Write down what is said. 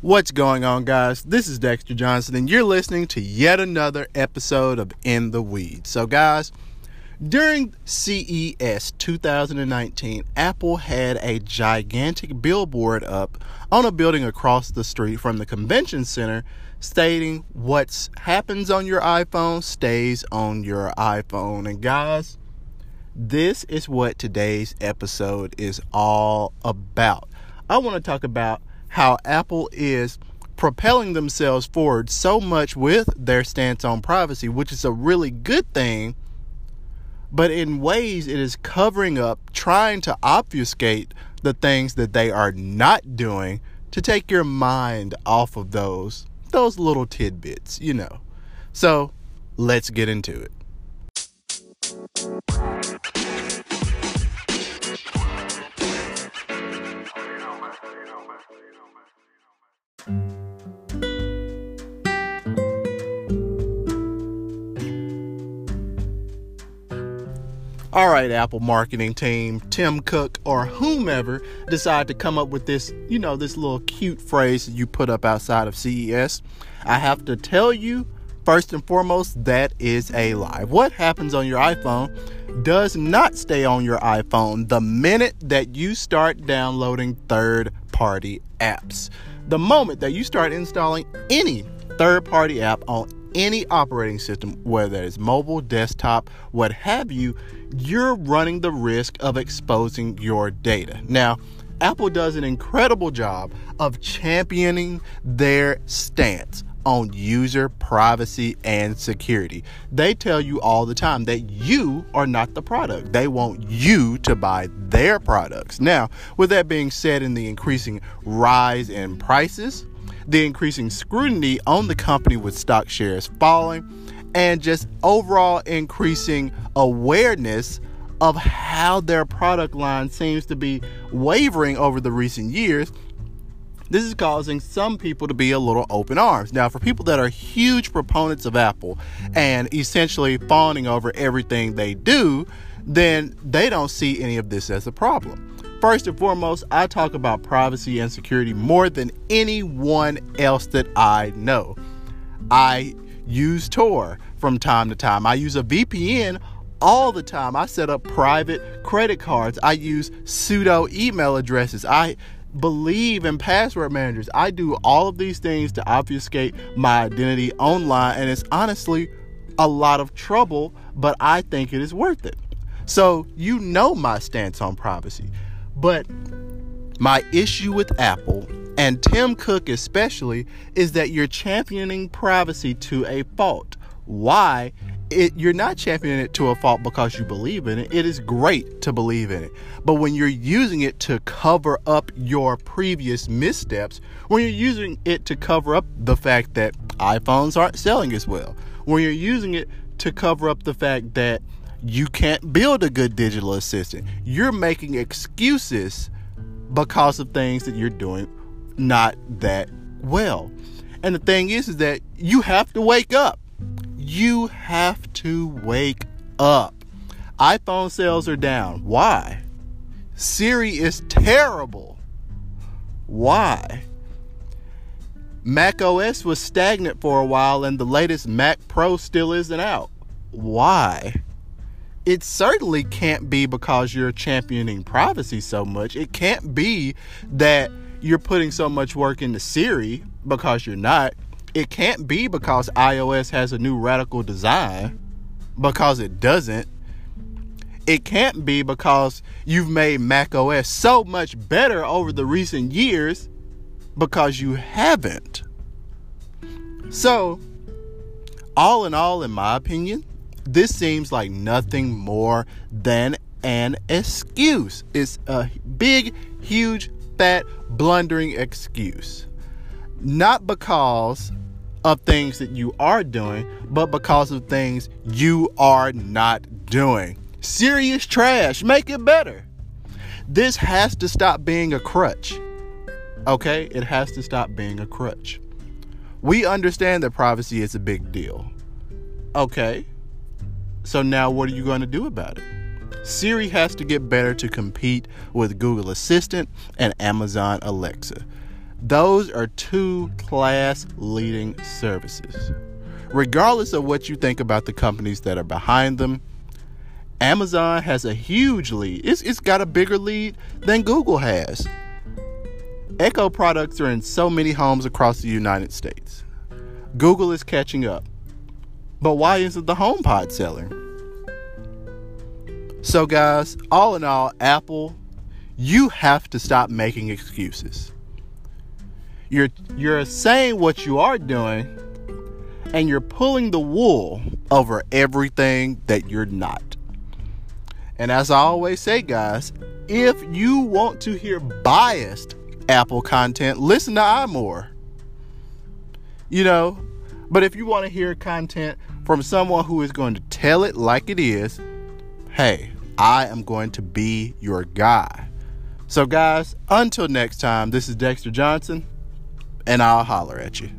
What's going on, guys? This is Dexter Johnson, and you're listening to yet another episode of In the Weeds. So, guys, during CES 2019, Apple had a gigantic billboard up on a building across the street from the convention center stating what happens on your iPhone stays on your iPhone. And, guys, this is what today's episode is all about. I want to talk about how Apple is propelling themselves forward so much with their stance on privacy, which is a really good thing. But in ways, it is covering up, trying to obfuscate the things that they are not doing to take your mind off of those those little tidbits, you know. So, let's get into it. All right, Apple marketing team, Tim Cook, or whomever decide to come up with this, you know, this little cute phrase that you put up outside of CES, I have to tell you, first and foremost, that is a lie. What happens on your iPhone does not stay on your iPhone the minute that you start downloading third party apps. The moment that you start installing any third party app on any operating system, whether it's mobile, desktop, what have you, you're running the risk of exposing your data. Now, Apple does an incredible job of championing their stance on user privacy and security. They tell you all the time that you are not the product. They want you to buy their products. Now, with that being said, in the increasing rise in prices, the increasing scrutiny on the company with stock shares falling, and just overall increasing awareness of how their product line seems to be wavering over the recent years. This is causing some people to be a little open arms. Now, for people that are huge proponents of Apple and essentially fawning over everything they do, then they don't see any of this as a problem. First and foremost, I talk about privacy and security more than anyone else that I know. I use Tor from time to time. I use a VPN all the time. I set up private credit cards. I use pseudo email addresses. I believe in password managers. I do all of these things to obfuscate my identity online, and it's honestly a lot of trouble, but I think it is worth it. So, you know my stance on privacy. But my issue with Apple and Tim Cook especially is that you're championing privacy to a fault. Why? It, you're not championing it to a fault because you believe in it. It is great to believe in it. But when you're using it to cover up your previous missteps, when you're using it to cover up the fact that iPhones aren't selling as well, when you're using it to cover up the fact that you can't build a good digital assistant. You're making excuses because of things that you're doing not that well. And the thing is is that you have to wake up. You have to wake up. iPhone sales are down. Why? Siri is terrible. Why? Mac OS was stagnant for a while and the latest Mac Pro still isn't out. Why? It certainly can't be because you're championing privacy so much. It can't be that you're putting so much work into Siri because you're not. It can't be because iOS has a new radical design because it doesn't. It can't be because you've made Mac OS so much better over the recent years because you haven't. So, all in all, in my opinion, this seems like nothing more than an excuse. It's a big, huge, fat, blundering excuse. Not because of things that you are doing, but because of things you are not doing. Siri's trash. Make it better. This has to stop being a crutch. Okay? It has to stop being a crutch. We understand that privacy is a big deal. Okay? So now what are you going to do about it? Siri has to get better to compete with Google Assistant and Amazon Alexa. Those are two class leading services. Regardless of what you think about the companies that are behind them, Amazon has a huge lead. It's, it's got a bigger lead than Google has. Echo products are in so many homes across the United States. Google is catching up. But why isn't the HomePod selling? So, guys, all in all, Apple, you have to stop making excuses. You're, you're saying what you are doing, and you're pulling the wool over everything that you're not. And as I always say, guys, if you want to hear biased Apple content, listen to iMore. You know, but if you want to hear content from someone who is going to tell it like it is, hey, I am going to be your guy. So, guys, until next time, this is Dexter Johnson, and I'll holler at you.